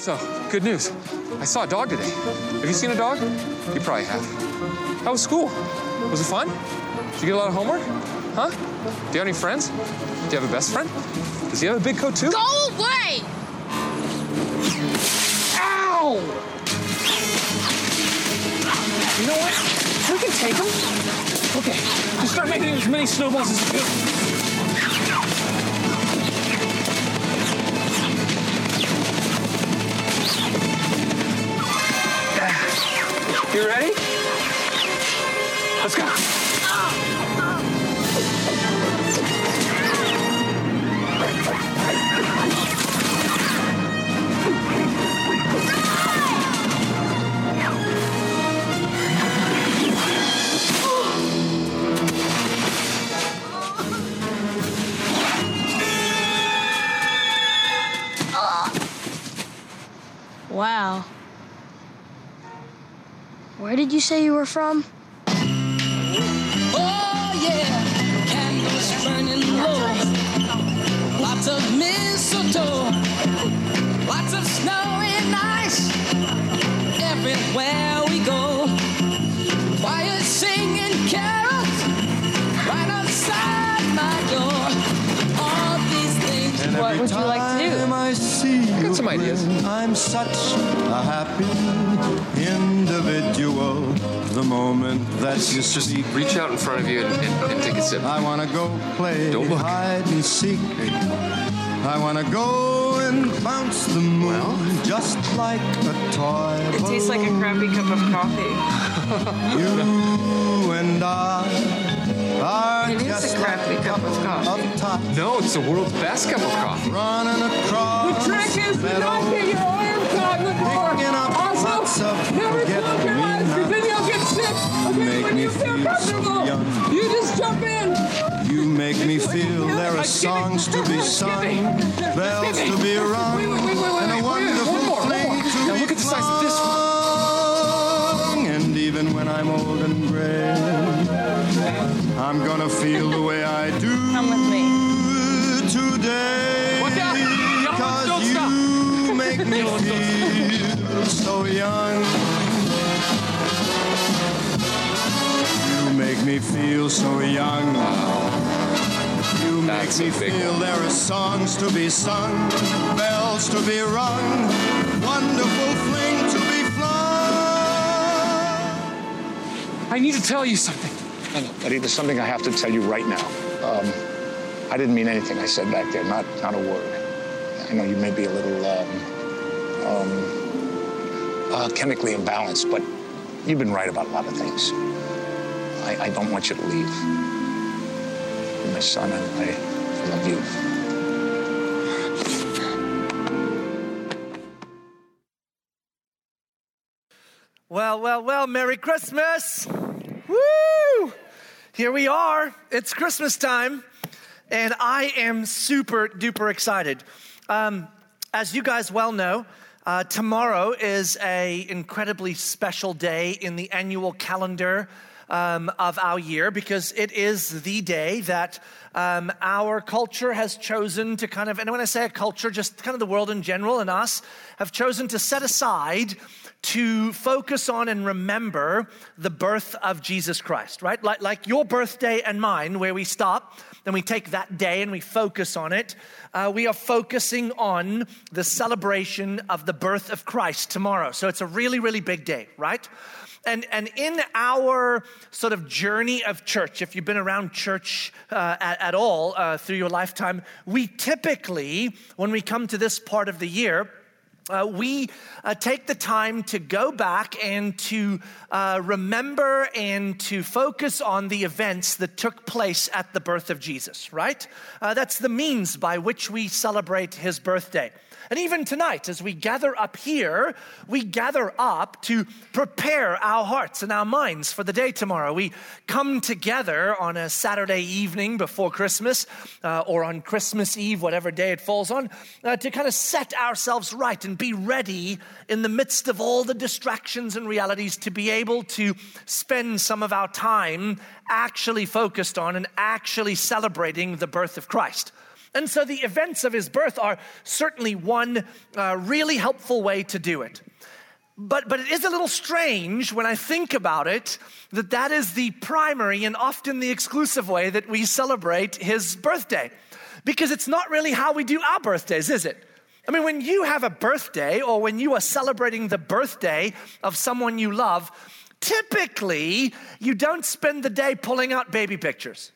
So, good news. I saw a dog today. Have you seen a dog? You probably have. How was school? Was it fun? Did you get a lot of homework? Huh? Do you have any friends? Do you have a best friend? Does he have a big coat too? Go away! Ow! You know what? We can take him. Okay, just start making as many snowballs as you can. You ready? Let's go. Wow. Where did you say you were from? Oh yeah, candles burning low. Lots of mistletoe, lots of snow and ice. Everywhere What would you like to do? I see I got some ideas. I'm such a happy individual. The moment that you Just, just reach out in front of you and, and, and take a sip. I wanna go play Don't look. hide and seek. I wanna go and bounce the moon just like a toy. It tastes like a crappy cup of coffee. You and I are It is just a crappy like cup of coffee. top No, it's the world's best cup of coffee. running across the trick is to not get your arms caught in the door. Picking up also, lots of never close your eyes, forget-me-nots. because then you'll get sick. Okay, make when me you feel feel so comfortable, young. you just jump in. You make me feel there are songs to be sung, bells to be rung, Wait, wait, wait, wait, wait, and a wonderful one more, one more. to Now be look at the size of this one. And even when I'm old and gray, I'm gonna feel the way I do Come with me. today. Watch out. Yellow ones Cause you make me feel so young. You make me feel so young. You make That's me feel one. there are songs to be sung, bells to be rung, wonderful fling to be flung. I need to tell you something. I know, Eddie, there's something I have to tell you right now. Um, I didn't mean anything I said back there, not not a word. I know you may be a little um, um, uh, chemically imbalanced, but you've been right about a lot of things. I, I don't want you to leave. You're my son, and I love you. Well, well, well, Merry Christmas! Woo! Here we are. It's Christmas time, and I am super duper excited. Um, as you guys well know, uh, tomorrow is a incredibly special day in the annual calendar um, of our year because it is the day that um, our culture has chosen to kind of, and when I say a culture, just kind of the world in general and us, have chosen to set aside to focus on and remember the birth of Jesus Christ, right? Like, like your birthday and mine, where we stop, then we take that day and we focus on it. Uh, we are focusing on the celebration of the birth of Christ tomorrow. So it's a really, really big day, right? And, and in our sort of journey of church, if you've been around church uh, at, at all uh, through your lifetime, we typically, when we come to this part of the year, uh, we uh, take the time to go back and to uh, remember and to focus on the events that took place at the birth of Jesus, right? Uh, that's the means by which we celebrate his birthday. And even tonight, as we gather up here, we gather up to prepare our hearts and our minds for the day tomorrow. We come together on a Saturday evening before Christmas uh, or on Christmas Eve, whatever day it falls on, uh, to kind of set ourselves right and be ready in the midst of all the distractions and realities to be able to spend some of our time actually focused on and actually celebrating the birth of Christ. And so the events of his birth are certainly one uh, really helpful way to do it. But, but it is a little strange when I think about it that that is the primary and often the exclusive way that we celebrate his birthday. Because it's not really how we do our birthdays, is it? I mean, when you have a birthday or when you are celebrating the birthday of someone you love, typically you don't spend the day pulling out baby pictures.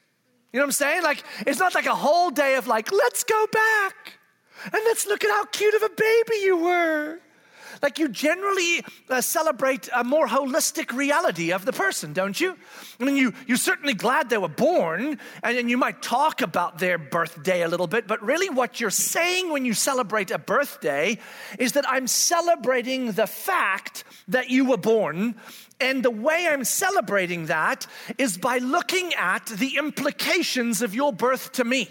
You know what I'm saying? Like, it's not like a whole day of like, let's go back and let's look at how cute of a baby you were. Like you generally uh, celebrate a more holistic reality of the person, don't you? I mean, you, you're certainly glad they were born, and, and you might talk about their birthday a little bit, but really what you're saying when you celebrate a birthday is that I'm celebrating the fact that you were born. And the way I'm celebrating that is by looking at the implications of your birth to me.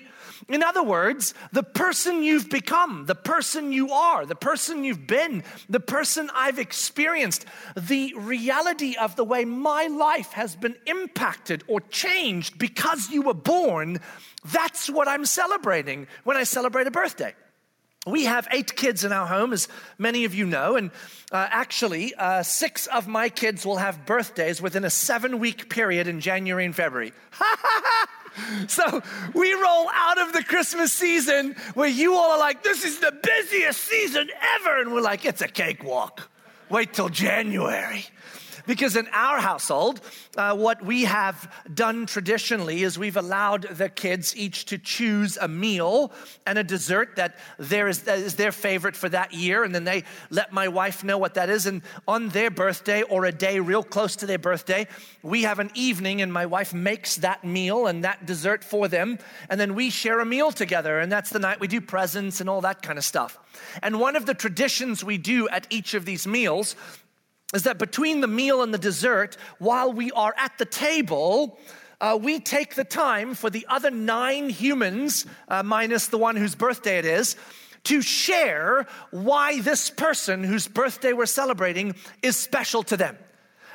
In other words, the person you've become, the person you are, the person you've been, the person I've experienced, the reality of the way my life has been impacted or changed because you were born, that's what I'm celebrating when I celebrate a birthday. We have eight kids in our home, as many of you know, and uh, actually, uh, six of my kids will have birthdays within a seven week period in January and February. so we roll out of the Christmas season where you all are like, this is the busiest season ever. And we're like, it's a cakewalk. Wait till January. Because in our household, uh, what we have done traditionally is we've allowed the kids each to choose a meal and a dessert that, there is, that is their favorite for that year. And then they let my wife know what that is. And on their birthday or a day real close to their birthday, we have an evening and my wife makes that meal and that dessert for them. And then we share a meal together. And that's the night we do presents and all that kind of stuff. And one of the traditions we do at each of these meals is that between the meal and the dessert, while we are at the table, uh, we take the time for the other nine humans, uh, minus the one whose birthday it is, to share why this person whose birthday we're celebrating is special to them.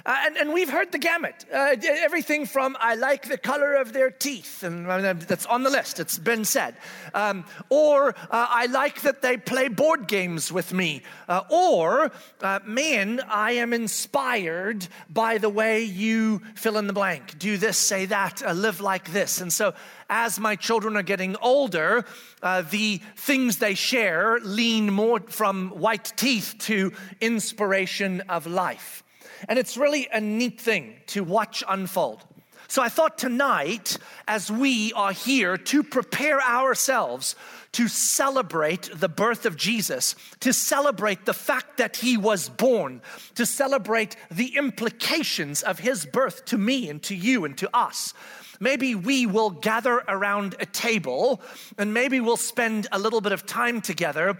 Uh, and, and, we've heard the gamut. Uh, everything from I like the color of their teeth, and uh, that's on the list, it's been said. Um, or uh, I like that they play board games with me. Uh, or, uh, man, I am inspired by the way you fill in the blank. Do this, say that, live like this. And so, as my children are getting older, the things they share lean more from white teeth to inspiration of life. And it's really a neat thing to watch unfold. So I thought tonight, as we are here to prepare ourselves to celebrate the birth of Jesus, to celebrate the fact that he was born, to celebrate the implications of his birth to me and to you and to us. Maybe we will gather around a table and maybe we'll spend a little bit of time together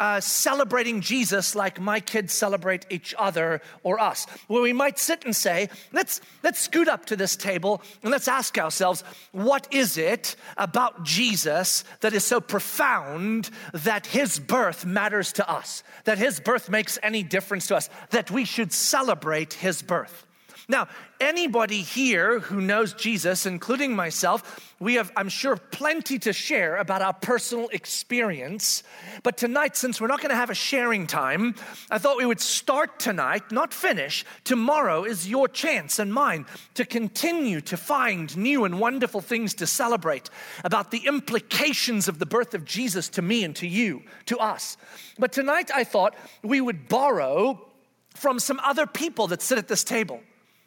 uh, celebrating Jesus like my kids celebrate each other or us. Where we might sit and say, let's, let's scoot up to this table and let's ask ourselves, what is it about Jesus that is so profound that his birth matters to us, that his birth makes any difference to us, that we should celebrate his birth? Now, anybody here who knows Jesus, including myself, we have, I'm sure, plenty to share about our personal experience. But tonight, since we're not going to have a sharing time, I thought we would start tonight, not finish. Tomorrow is your chance and mine to continue to find new and wonderful things to celebrate about the implications of the birth of Jesus to me and to you, to us. But tonight, I thought we would borrow from some other people that sit at this table.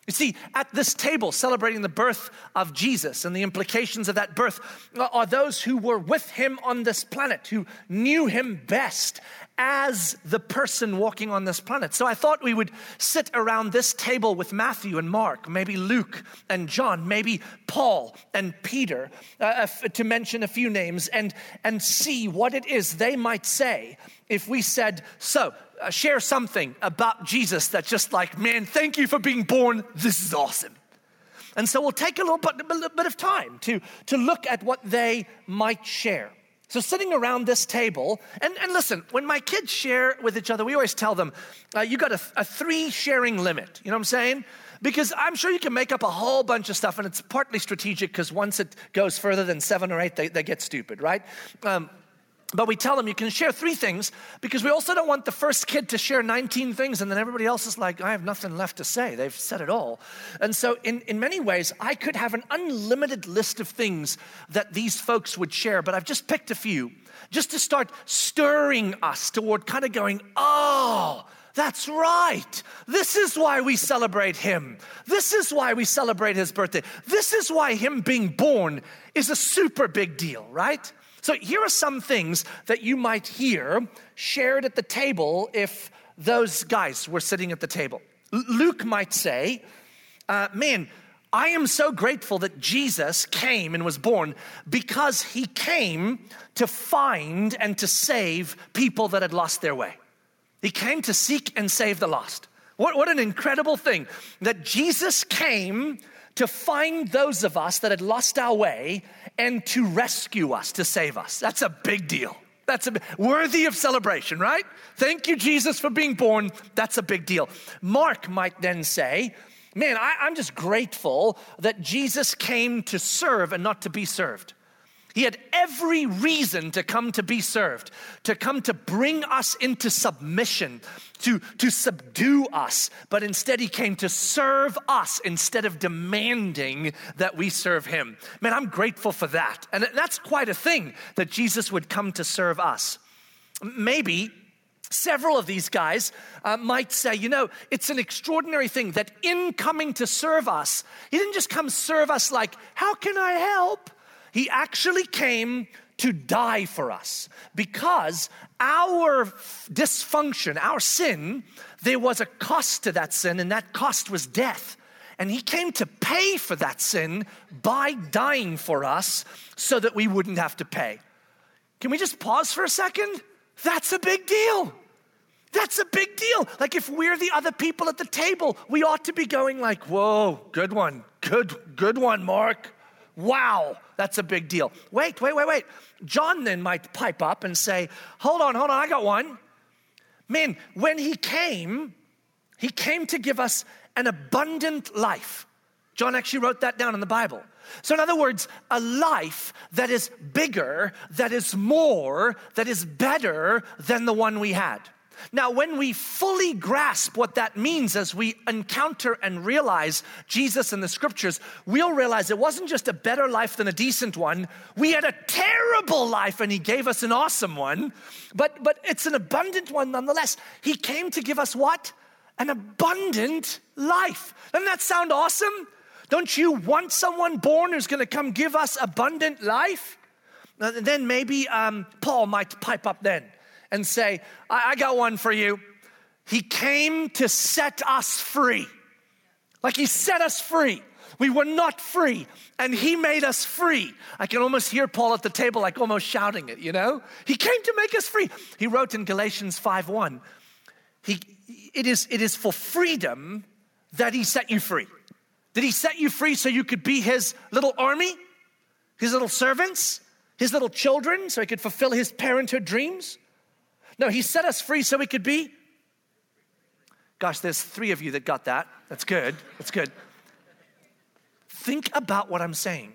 You see, at this table celebrating the birth of Jesus and the implications of that birth are those who were with him on this planet, who knew him best as the person walking on this planet. So I thought we would sit around this table with Matthew and Mark, maybe Luke and John, maybe Paul and Peter, uh, to mention a few names, and, and see what it is they might say if we said, So, uh, share something about Jesus that's just like, man, thank you for being born. This is awesome. And so we'll take a little bit, a little bit of time to, to look at what they might share. So, sitting around this table, and, and listen, when my kids share with each other, we always tell them, uh, you got a, a three sharing limit. You know what I'm saying? Because I'm sure you can make up a whole bunch of stuff, and it's partly strategic because once it goes further than seven or eight, they, they get stupid, right? Um, but we tell them you can share three things because we also don't want the first kid to share 19 things and then everybody else is like, I have nothing left to say. They've said it all. And so, in, in many ways, I could have an unlimited list of things that these folks would share, but I've just picked a few just to start stirring us toward kind of going, oh, that's right. This is why we celebrate him. This is why we celebrate his birthday. This is why him being born is a super big deal, right? So here are some things that you might hear shared at the table if those guys were sitting at the table. Luke might say, uh, Man, I am so grateful that Jesus came and was born because he came to find and to save people that had lost their way. He came to seek and save the lost. What, what an incredible thing that Jesus came to find those of us that had lost our way and to rescue us, to save us. That's a big deal. That's a, worthy of celebration, right? Thank you, Jesus, for being born. That's a big deal. Mark might then say, Man, I, I'm just grateful that Jesus came to serve and not to be served. He had every reason to come to be served, to come to bring us into submission, to, to subdue us. But instead, he came to serve us instead of demanding that we serve him. Man, I'm grateful for that. And that's quite a thing that Jesus would come to serve us. Maybe Several of these guys uh, might say, you know, it's an extraordinary thing that in coming to serve us, he didn't just come serve us like, how can I help? He actually came to die for us because our dysfunction, our sin, there was a cost to that sin, and that cost was death. And he came to pay for that sin by dying for us so that we wouldn't have to pay. Can we just pause for a second? That's a big deal. That's a big deal. Like if we're the other people at the table, we ought to be going like, "Whoa, good one. Good good one, Mark." Wow, that's a big deal. Wait, wait, wait, wait. John then might pipe up and say, Hold on, hold on, I got one. Man, when he came, he came to give us an abundant life. John actually wrote that down in the Bible. So, in other words, a life that is bigger, that is more, that is better than the one we had. Now, when we fully grasp what that means as we encounter and realize Jesus in the scriptures, we'll realize it wasn't just a better life than a decent one. We had a terrible life and He gave us an awesome one, but, but it's an abundant one nonetheless. He came to give us what? An abundant life. Doesn't that sound awesome? Don't you want someone born who's gonna come give us abundant life? And Then maybe um, Paul might pipe up then and say, I, I got one for you. He came to set us free. Like he set us free. We were not free, and he made us free. I can almost hear Paul at the table, like almost shouting it, you know? He came to make us free. He wrote in Galatians 5 1, he, it, is, it is for freedom that he set you free. Did he set you free so you could be his little army, his little servants, his little children, so he could fulfill his parenthood dreams? No, he set us free so we could be. Gosh, there's three of you that got that. That's good. That's good. Think about what I'm saying.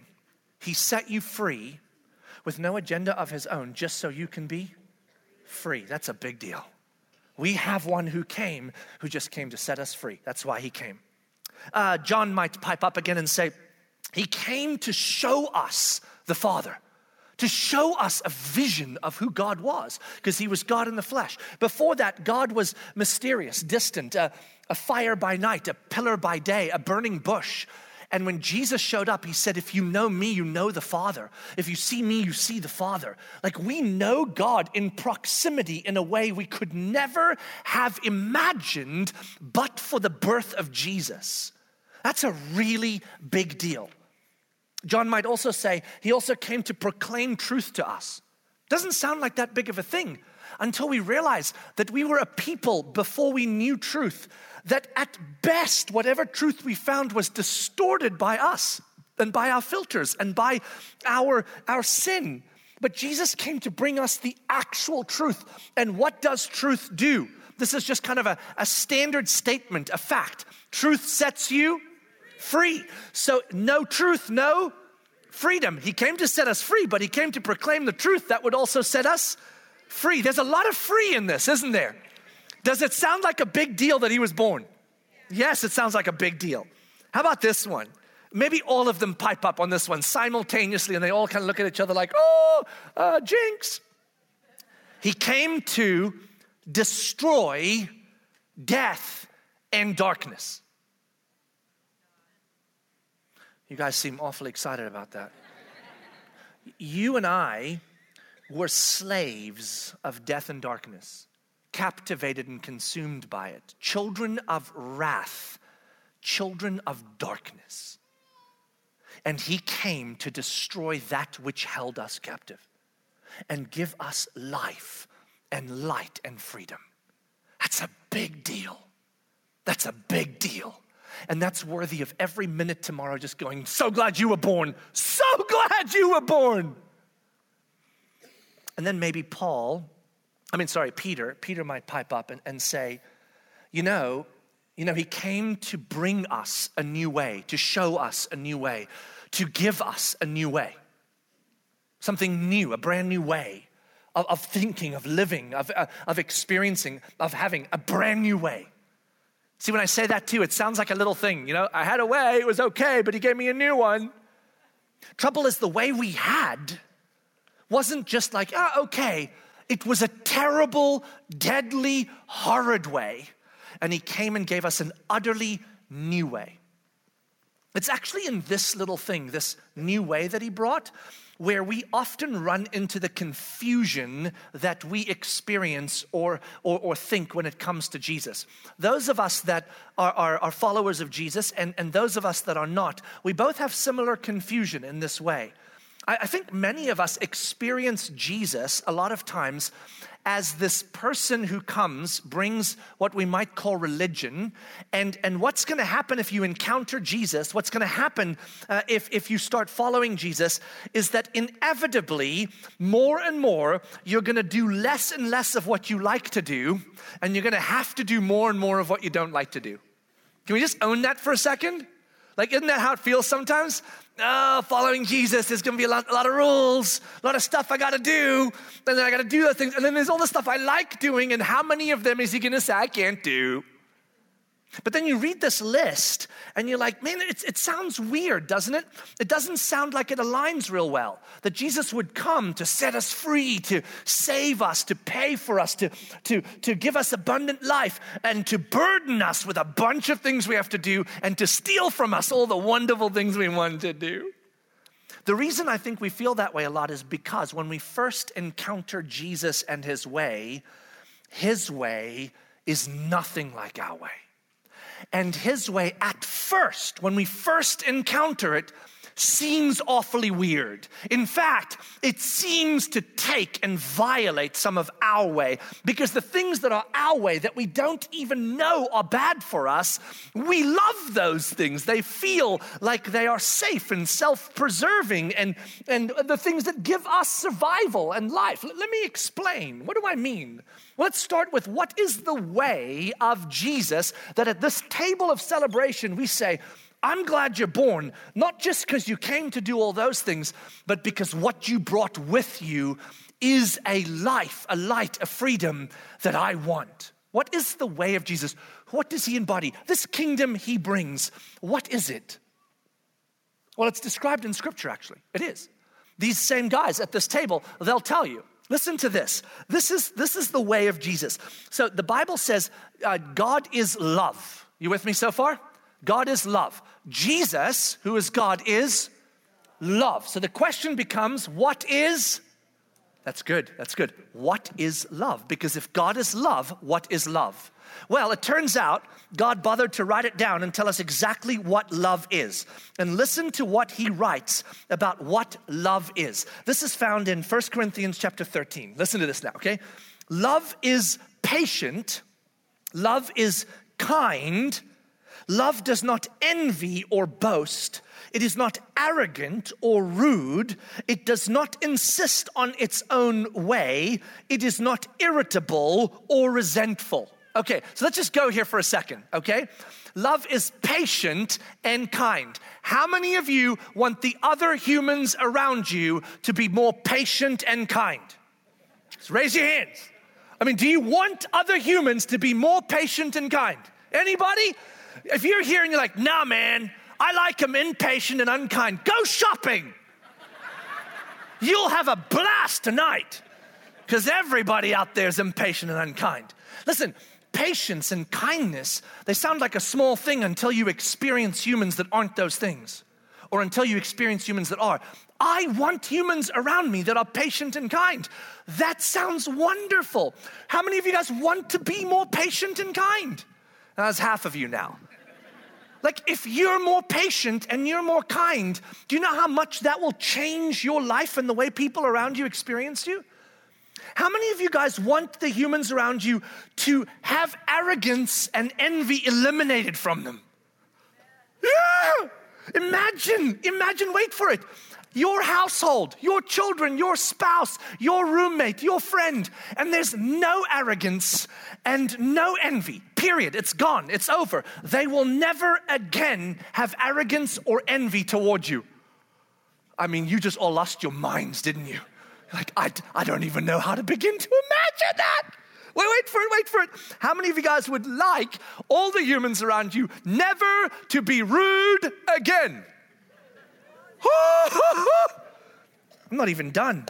He set you free with no agenda of his own, just so you can be free. That's a big deal. We have one who came, who just came to set us free. That's why he came. Uh, John might pipe up again and say, He came to show us the Father to show us a vision of who God was, because he was God in the flesh. Before that, God was mysterious, distant, a, a fire by night, a pillar by day, a burning bush. And when Jesus showed up, he said, If you know me, you know the Father. If you see me, you see the Father. Like we know God in proximity in a way we could never have imagined but for the birth of Jesus. That's a really big deal. John might also say he also came to proclaim truth to us. Doesn't sound like that big of a thing until we realize that we were a people before we knew truth, that at best, whatever truth we found was distorted by us and by our filters and by our, our sin. But Jesus came to bring us the actual truth. And what does truth do? This is just kind of a, a standard statement, a fact. Truth sets you free. So, no truth, no freedom. He came to set us free, but he came to proclaim the truth that would also set us free. There's a lot of free in this, isn't there? Does it sound like a big deal that he was born? Yes, it sounds like a big deal. How about this one? Maybe all of them pipe up on this one simultaneously and they all kind of look at each other like, oh, uh, jinx. He came to destroy death and darkness. You guys seem awfully excited about that. You and I were slaves of death and darkness, captivated and consumed by it, children of wrath, children of darkness. And he came to destroy that which held us captive and give us life and light and freedom. That's a big deal. That's a big deal. And that's worthy of every minute tomorrow just going, So glad you were born. So glad you were born. And then maybe Paul, I mean, sorry, Peter, Peter might pipe up and, and say, You know, you know, he came to bring us a new way, to show us a new way, to give us a new way. Something new, a brand new way of, of thinking, of living, of, uh, of experiencing, of having a brand new way. See, when I say that too, it sounds like a little thing. You know, I had a way, it was okay, but he gave me a new one. Trouble is, the way we had wasn't just like, ah, okay. It was a terrible, deadly, horrid way. And he came and gave us an utterly new way. It's actually in this little thing, this new way that he brought, where we often run into the confusion that we experience or, or, or think when it comes to Jesus. Those of us that are, are, are followers of Jesus and, and those of us that are not, we both have similar confusion in this way. I, I think many of us experience Jesus a lot of times as this person who comes, brings what we might call religion. And, and what's going to happen if you encounter Jesus, what's going to happen uh, if, if you start following Jesus, is that inevitably, more and more, you're going to do less and less of what you like to do, and you're going to have to do more and more of what you don't like to do. Can we just own that for a second? Like, isn't that how it feels sometimes? Oh, following Jesus, there's gonna be a lot, a lot of rules, a lot of stuff I gotta do, and then I gotta do those things, and then there's all the stuff I like doing, and how many of them is he gonna say I can't do? But then you read this list and you're like, man, it, it, sounds weird, doesn't it? It doesn't sound like it aligns real well. That Jesus would come to set us free, to save us, to pay for us, to, to, to give us abundant life, and to burden us with a bunch of things we have to do, and to steal from us all the wonderful things we want to do. The reason I think we feel that way a lot is because when we first encounter Jesus and his way, his way is nothing like our way and his way at first, when we first encounter it, seems awfully weird. In fact, it seems to take and violate some of our way because the things that are our way that we don't even know are bad for us, we love those things. They feel like they are safe and self preserving and, and the things that give us survival and life. Let me explain. What do I mean? Let's start with what is the way of Jesus that at this table of celebration we say, I'm glad you're born, not just because you came to do all those things, but because what you brought with you is a life, a light, a freedom that I want. What is the way of Jesus? What does he embody? This kingdom he brings, what is it? Well, it's described in scripture, actually. It is. These same guys at this table, they'll tell you Listen to this. This is, this is the way of Jesus. So the Bible says uh, God is love. You with me so far? God is love. Jesus, who is God, is love. So the question becomes what is? That's good. That's good. What is love? Because if God is love, what is love? Well, it turns out God bothered to write it down and tell us exactly what love is. And listen to what he writes about what love is. This is found in 1 Corinthians chapter 13. Listen to this now, okay? Love is patient, love is kind, Love does not envy or boast. It is not arrogant or rude. It does not insist on its own way. It is not irritable or resentful. Okay, so let's just go here for a second, okay? Love is patient and kind. How many of you want the other humans around you to be more patient and kind? Just raise your hands. I mean, do you want other humans to be more patient and kind? Anybody? If you're here and you're like, nah, man, I like them impatient and unkind, go shopping. You'll have a blast tonight because everybody out there is impatient and unkind. Listen, patience and kindness, they sound like a small thing until you experience humans that aren't those things or until you experience humans that are. I want humans around me that are patient and kind. That sounds wonderful. How many of you guys want to be more patient and kind? That's half of you now. Like, if you're more patient and you're more kind, do you know how much that will change your life and the way people around you experience you? How many of you guys want the humans around you to have arrogance and envy eliminated from them? Yeah! Imagine, imagine, wait for it. Your household, your children, your spouse, your roommate, your friend, and there's no arrogance and no envy. Period. It's gone. It's over. They will never again have arrogance or envy toward you. I mean, you just all lost your minds, didn't you? Like, I, I don't even know how to begin to imagine that. Wait, wait for it, wait for it. How many of you guys would like all the humans around you never to be rude again? I'm not even done.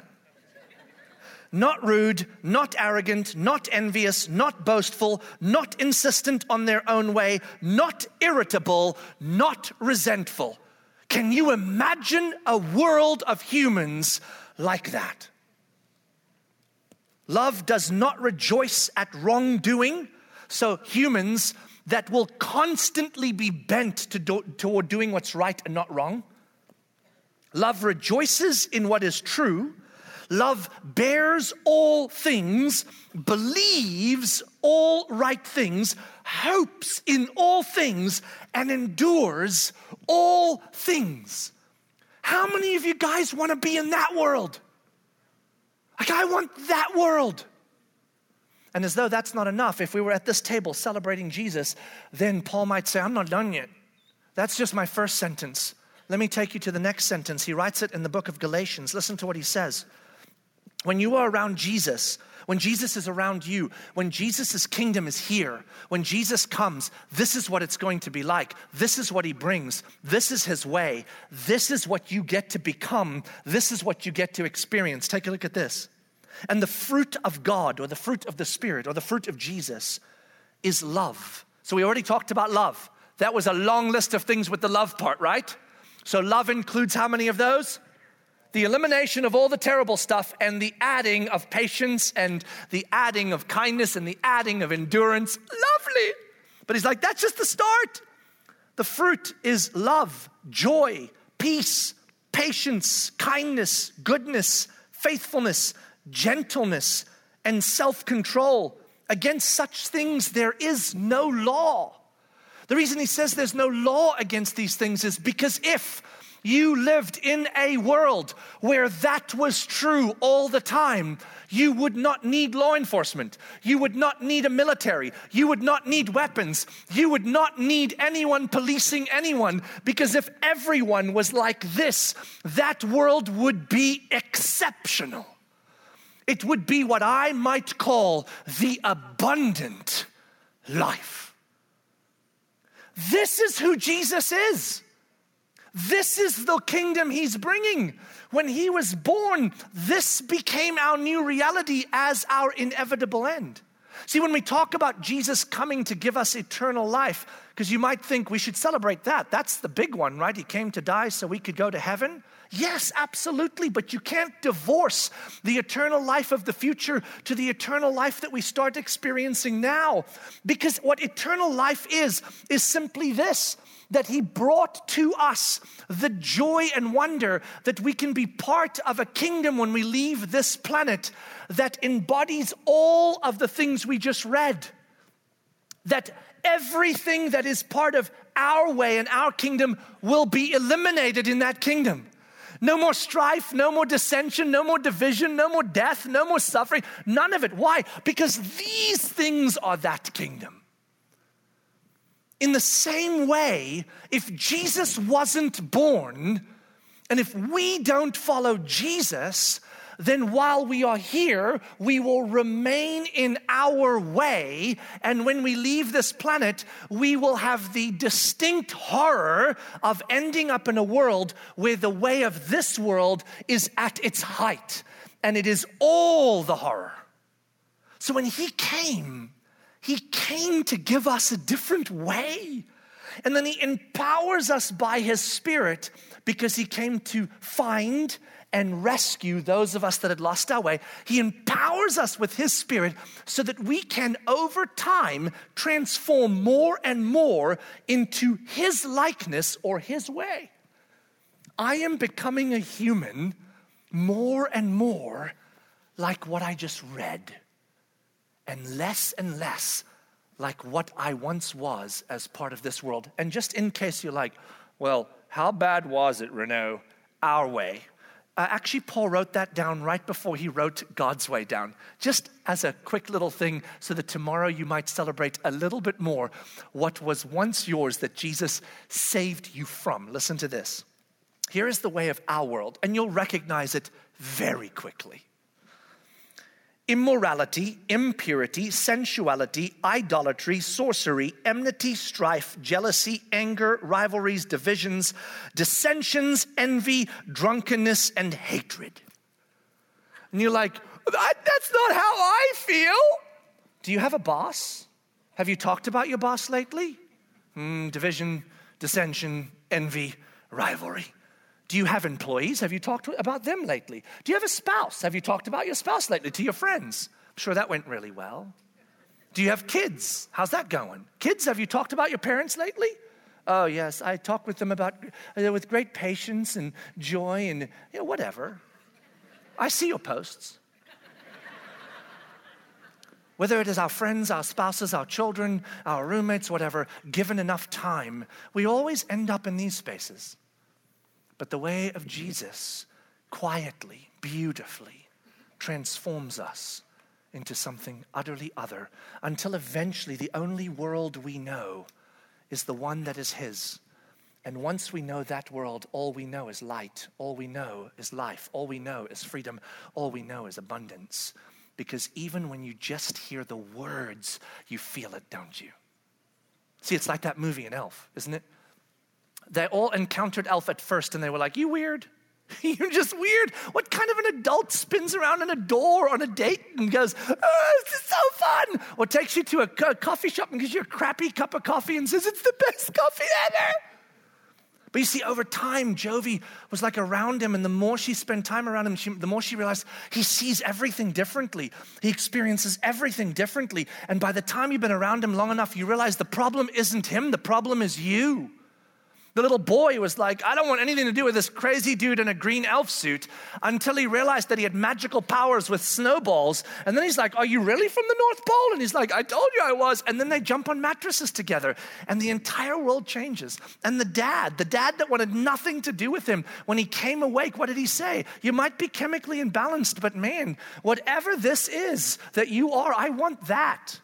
Not rude, not arrogant, not envious, not boastful, not insistent on their own way, not irritable, not resentful. Can you imagine a world of humans like that? Love does not rejoice at wrongdoing. So, humans that will constantly be bent to do, toward doing what's right and not wrong. Love rejoices in what is true. Love bears all things, believes all right things, hopes in all things, and endures all things. How many of you guys want to be in that world? Like, I want that world. And as though that's not enough, if we were at this table celebrating Jesus, then Paul might say, I'm not done yet. That's just my first sentence. Let me take you to the next sentence. He writes it in the book of Galatians. Listen to what he says. When you are around Jesus, when Jesus is around you, when Jesus' kingdom is here, when Jesus comes, this is what it's going to be like. This is what he brings. This is his way. This is what you get to become. This is what you get to experience. Take a look at this. And the fruit of God, or the fruit of the Spirit, or the fruit of Jesus is love. So we already talked about love. That was a long list of things with the love part, right? So love includes how many of those? the elimination of all the terrible stuff and the adding of patience and the adding of kindness and the adding of endurance. Lovely. But he's like, that's just the start. The fruit is love, joy, peace, patience, kindness, goodness, faithfulness, gentleness, and self control. Against such things, there is no law. The reason he says there's no law against these things is because if you lived in a world where that was true all the time. You would not need law enforcement. You would not need a military. You would not need weapons. You would not need anyone policing anyone because if everyone was like this, that world would be exceptional. It would be what I might call the abundant life. This is who Jesus is. This is the kingdom he's bringing. When he was born, this became our new reality as our inevitable end. See, when we talk about Jesus coming to give us eternal life, because you might think we should celebrate that. That's the big one, right? He came to die so we could go to heaven. Yes, absolutely, but you can't divorce the eternal life of the future to the eternal life that we start experiencing now. Because what eternal life is, is simply this that He brought to us the joy and wonder that we can be part of a kingdom when we leave this planet that embodies all of the things we just read. that everything that is part of our way and our kingdom will be eliminated in that kingdom. No more strife, no more dissension, no more division, no more death, no more suffering, none of it. Why? Because these things are that kingdom. In the same way, if Jesus wasn't born, and if we don't follow Jesus, then while we are here, we will remain in our way. And when we leave this planet, we will have the distinct horror of ending up in a world where the way of this world is at its height. And it is all the horror. So when he came, he came to give us a different way. And then he empowers us by his spirit because he came to find and rescue those of us that had lost our way. He empowers us with His Spirit so that we can, over time, transform more and more into His likeness or His way. I am becoming a human more and more like what I just read, and less and less like what I once was as part of this world. And just in case you're like, well, how bad was it, Renault? Our way. Uh, actually, Paul wrote that down right before he wrote God's way down, just as a quick little thing so that tomorrow you might celebrate a little bit more what was once yours that Jesus saved you from. Listen to this. Here is the way of our world, and you'll recognize it very quickly immorality, impurity, sensuality, idolatry, sorcery, enmity, strife, jealousy, anger, rivalries, divisions, dissensions, envy, drunkenness, and hatred. And you're like, that, that's not how I feel. Do you have a boss? Have you talked about your boss lately? Mm, division, dissension, envy, rivalry. Do you have employees? Have you talked about them lately? Do you have a spouse? Have you talked about your spouse lately to your friends? I'm sure that went really well. Do you have kids? How's that going? Kids, have you talked about your parents lately? Oh, yes, I talk with them about uh, with great patience and joy and you know, whatever. I see your posts. Whether it is our friends, our spouses, our children, our roommates, whatever, given enough time, we always end up in these spaces. But the way of Jesus quietly, beautifully transforms us into something utterly other until eventually the only world we know is the one that is His. And once we know that world, all we know is light, all we know is life, all we know is freedom, all we know is abundance. Because even when you just hear the words, you feel it, don't you? See, it's like that movie in Elf, isn't it? They all encountered Elf at first and they were like, You weird? You're just weird. What kind of an adult spins around in a door on a date and goes, oh, This is so fun? Or takes you to a coffee shop and gives you a crappy cup of coffee and says, It's the best coffee ever. But you see, over time, Jovie was like around him, and the more she spent time around him, she, the more she realized he sees everything differently. He experiences everything differently. And by the time you've been around him long enough, you realize the problem isn't him, the problem is you. The little boy was like, I don't want anything to do with this crazy dude in a green elf suit until he realized that he had magical powers with snowballs. And then he's like, Are you really from the North Pole? And he's like, I told you I was. And then they jump on mattresses together, and the entire world changes. And the dad, the dad that wanted nothing to do with him, when he came awake, what did he say? You might be chemically imbalanced, but man, whatever this is that you are, I want that.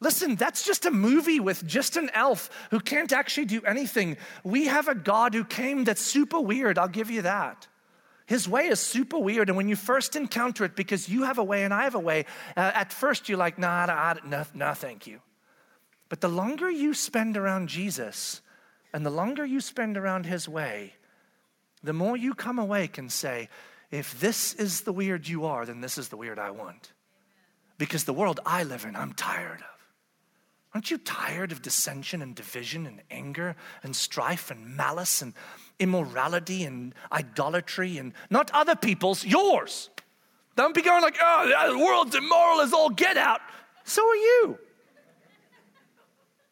Listen, that's just a movie with just an elf who can't actually do anything. We have a God who came that's super weird, I'll give you that. His way is super weird, and when you first encounter it, because you have a way and I have a way, uh, at first you're like, nah, nah, nah, nah, thank you. But the longer you spend around Jesus, and the longer you spend around His way, the more you come awake and say, if this is the weird you are, then this is the weird I want. Because the world I live in, I'm tired of. Aren't you tired of dissension and division and anger and strife and malice and immorality and idolatry and not other people's, yours? Don't be going like, oh, the world's immoral as all get out. So are you.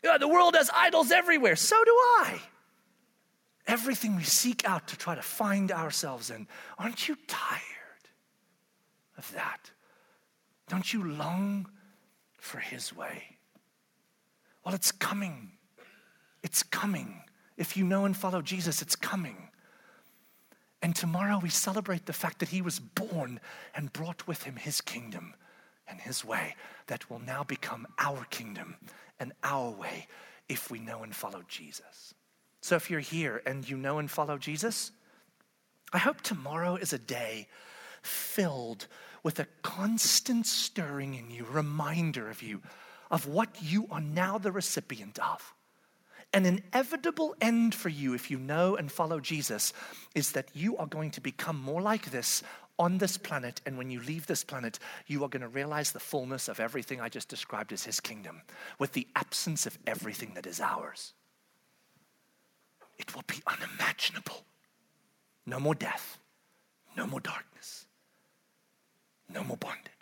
Yeah, the world has idols everywhere. So do I. Everything we seek out to try to find ourselves in. Aren't you tired of that? Don't you long for His way? Well, it's coming. It's coming. If you know and follow Jesus, it's coming. And tomorrow we celebrate the fact that he was born and brought with him his kingdom and his way that will now become our kingdom and our way if we know and follow Jesus. So if you're here and you know and follow Jesus, I hope tomorrow is a day filled with a constant stirring in you, reminder of you of what you are now the recipient of. An inevitable end for you, if you know and follow Jesus, is that you are going to become more like this on this planet. And when you leave this planet, you are going to realize the fullness of everything I just described as his kingdom, with the absence of everything that is ours. It will be unimaginable. No more death, no more darkness, no more bondage.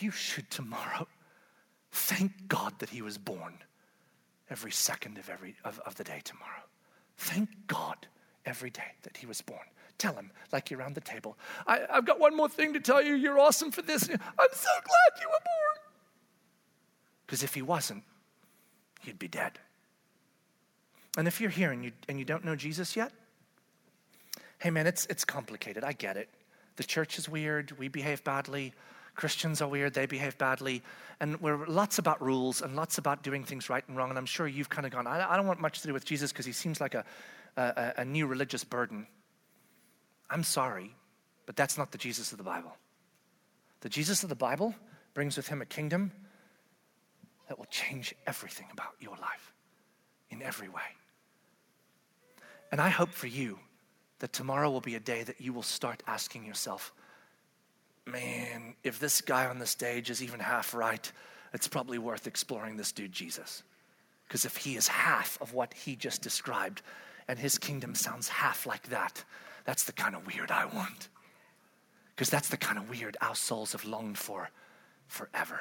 You should tomorrow thank God that he was born every second of, every, of, of the day tomorrow. Thank God every day that he was born. Tell him, like you're around the table, I, have got one more thing to tell you. You're awesome for this. I'm so glad you were born. Because if he wasn't, you'd be dead. And if you're here and you, and you don't know Jesus yet, hey man, it's, it's complicated. I get it. The church is weird. We behave badly. Christians are weird, they behave badly. And we're lots about rules and lots about doing things right and wrong. And I'm sure you've kind of gone, I, I don't want much to do with Jesus because he seems like a, a, a new religious burden. I'm sorry, but that's not the Jesus of the Bible. The Jesus of the Bible brings with him a kingdom that will change everything about your life in every way. And I hope for you that tomorrow will be a day that you will start asking yourself, man, if this guy on the stage is even half right, it's probably worth exploring this dude, Jesus. Because if he is half of what he just described, and his kingdom sounds half like that, that's the kind of weird I want. Because that's the kind of weird our souls have longed for forever.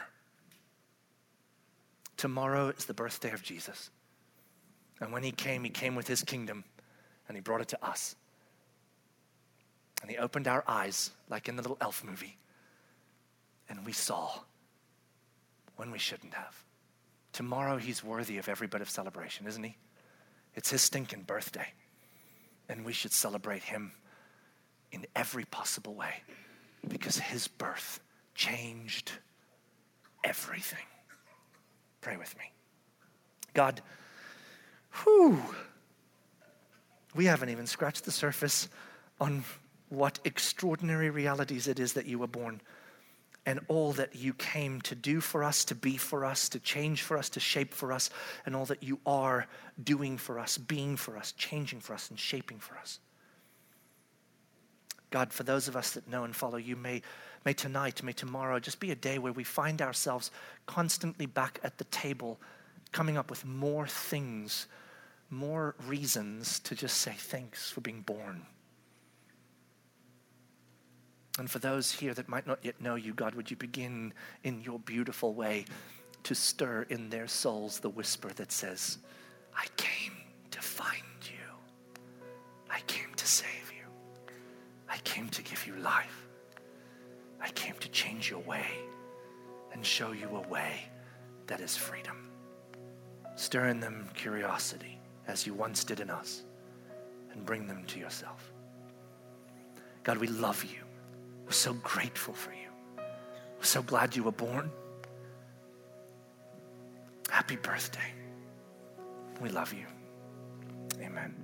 Tomorrow is the birthday of Jesus. And when he came, he came with his kingdom and he brought it to us. And he opened our eyes, like in the little elf movie, and we saw when we shouldn't have. Tomorrow, he's worthy of every bit of celebration, isn't he? It's his stinking birthday, and we should celebrate him in every possible way because his birth changed everything. Pray with me. God, whew, we haven't even scratched the surface on what extraordinary realities it is that you were born and all that you came to do for us, to be for us, to change for us, to shape for us, and all that you are doing for us, being for us, changing for us, and shaping for us. God, for those of us that know and follow you, may, may tonight, may tomorrow just be a day where we find ourselves constantly back at the table, coming up with more things, more reasons to just say thanks for being born. And for those here that might not yet know you, God, would you begin in your beautiful way to stir in their souls the whisper that says, I came to find you. I came to save you. I came to give you life. I came to change your way and show you a way that is freedom. Stir in them curiosity as you once did in us and bring them to yourself. God, we love you. We're so grateful for you. We're so glad you were born. Happy birthday. We love you. Amen.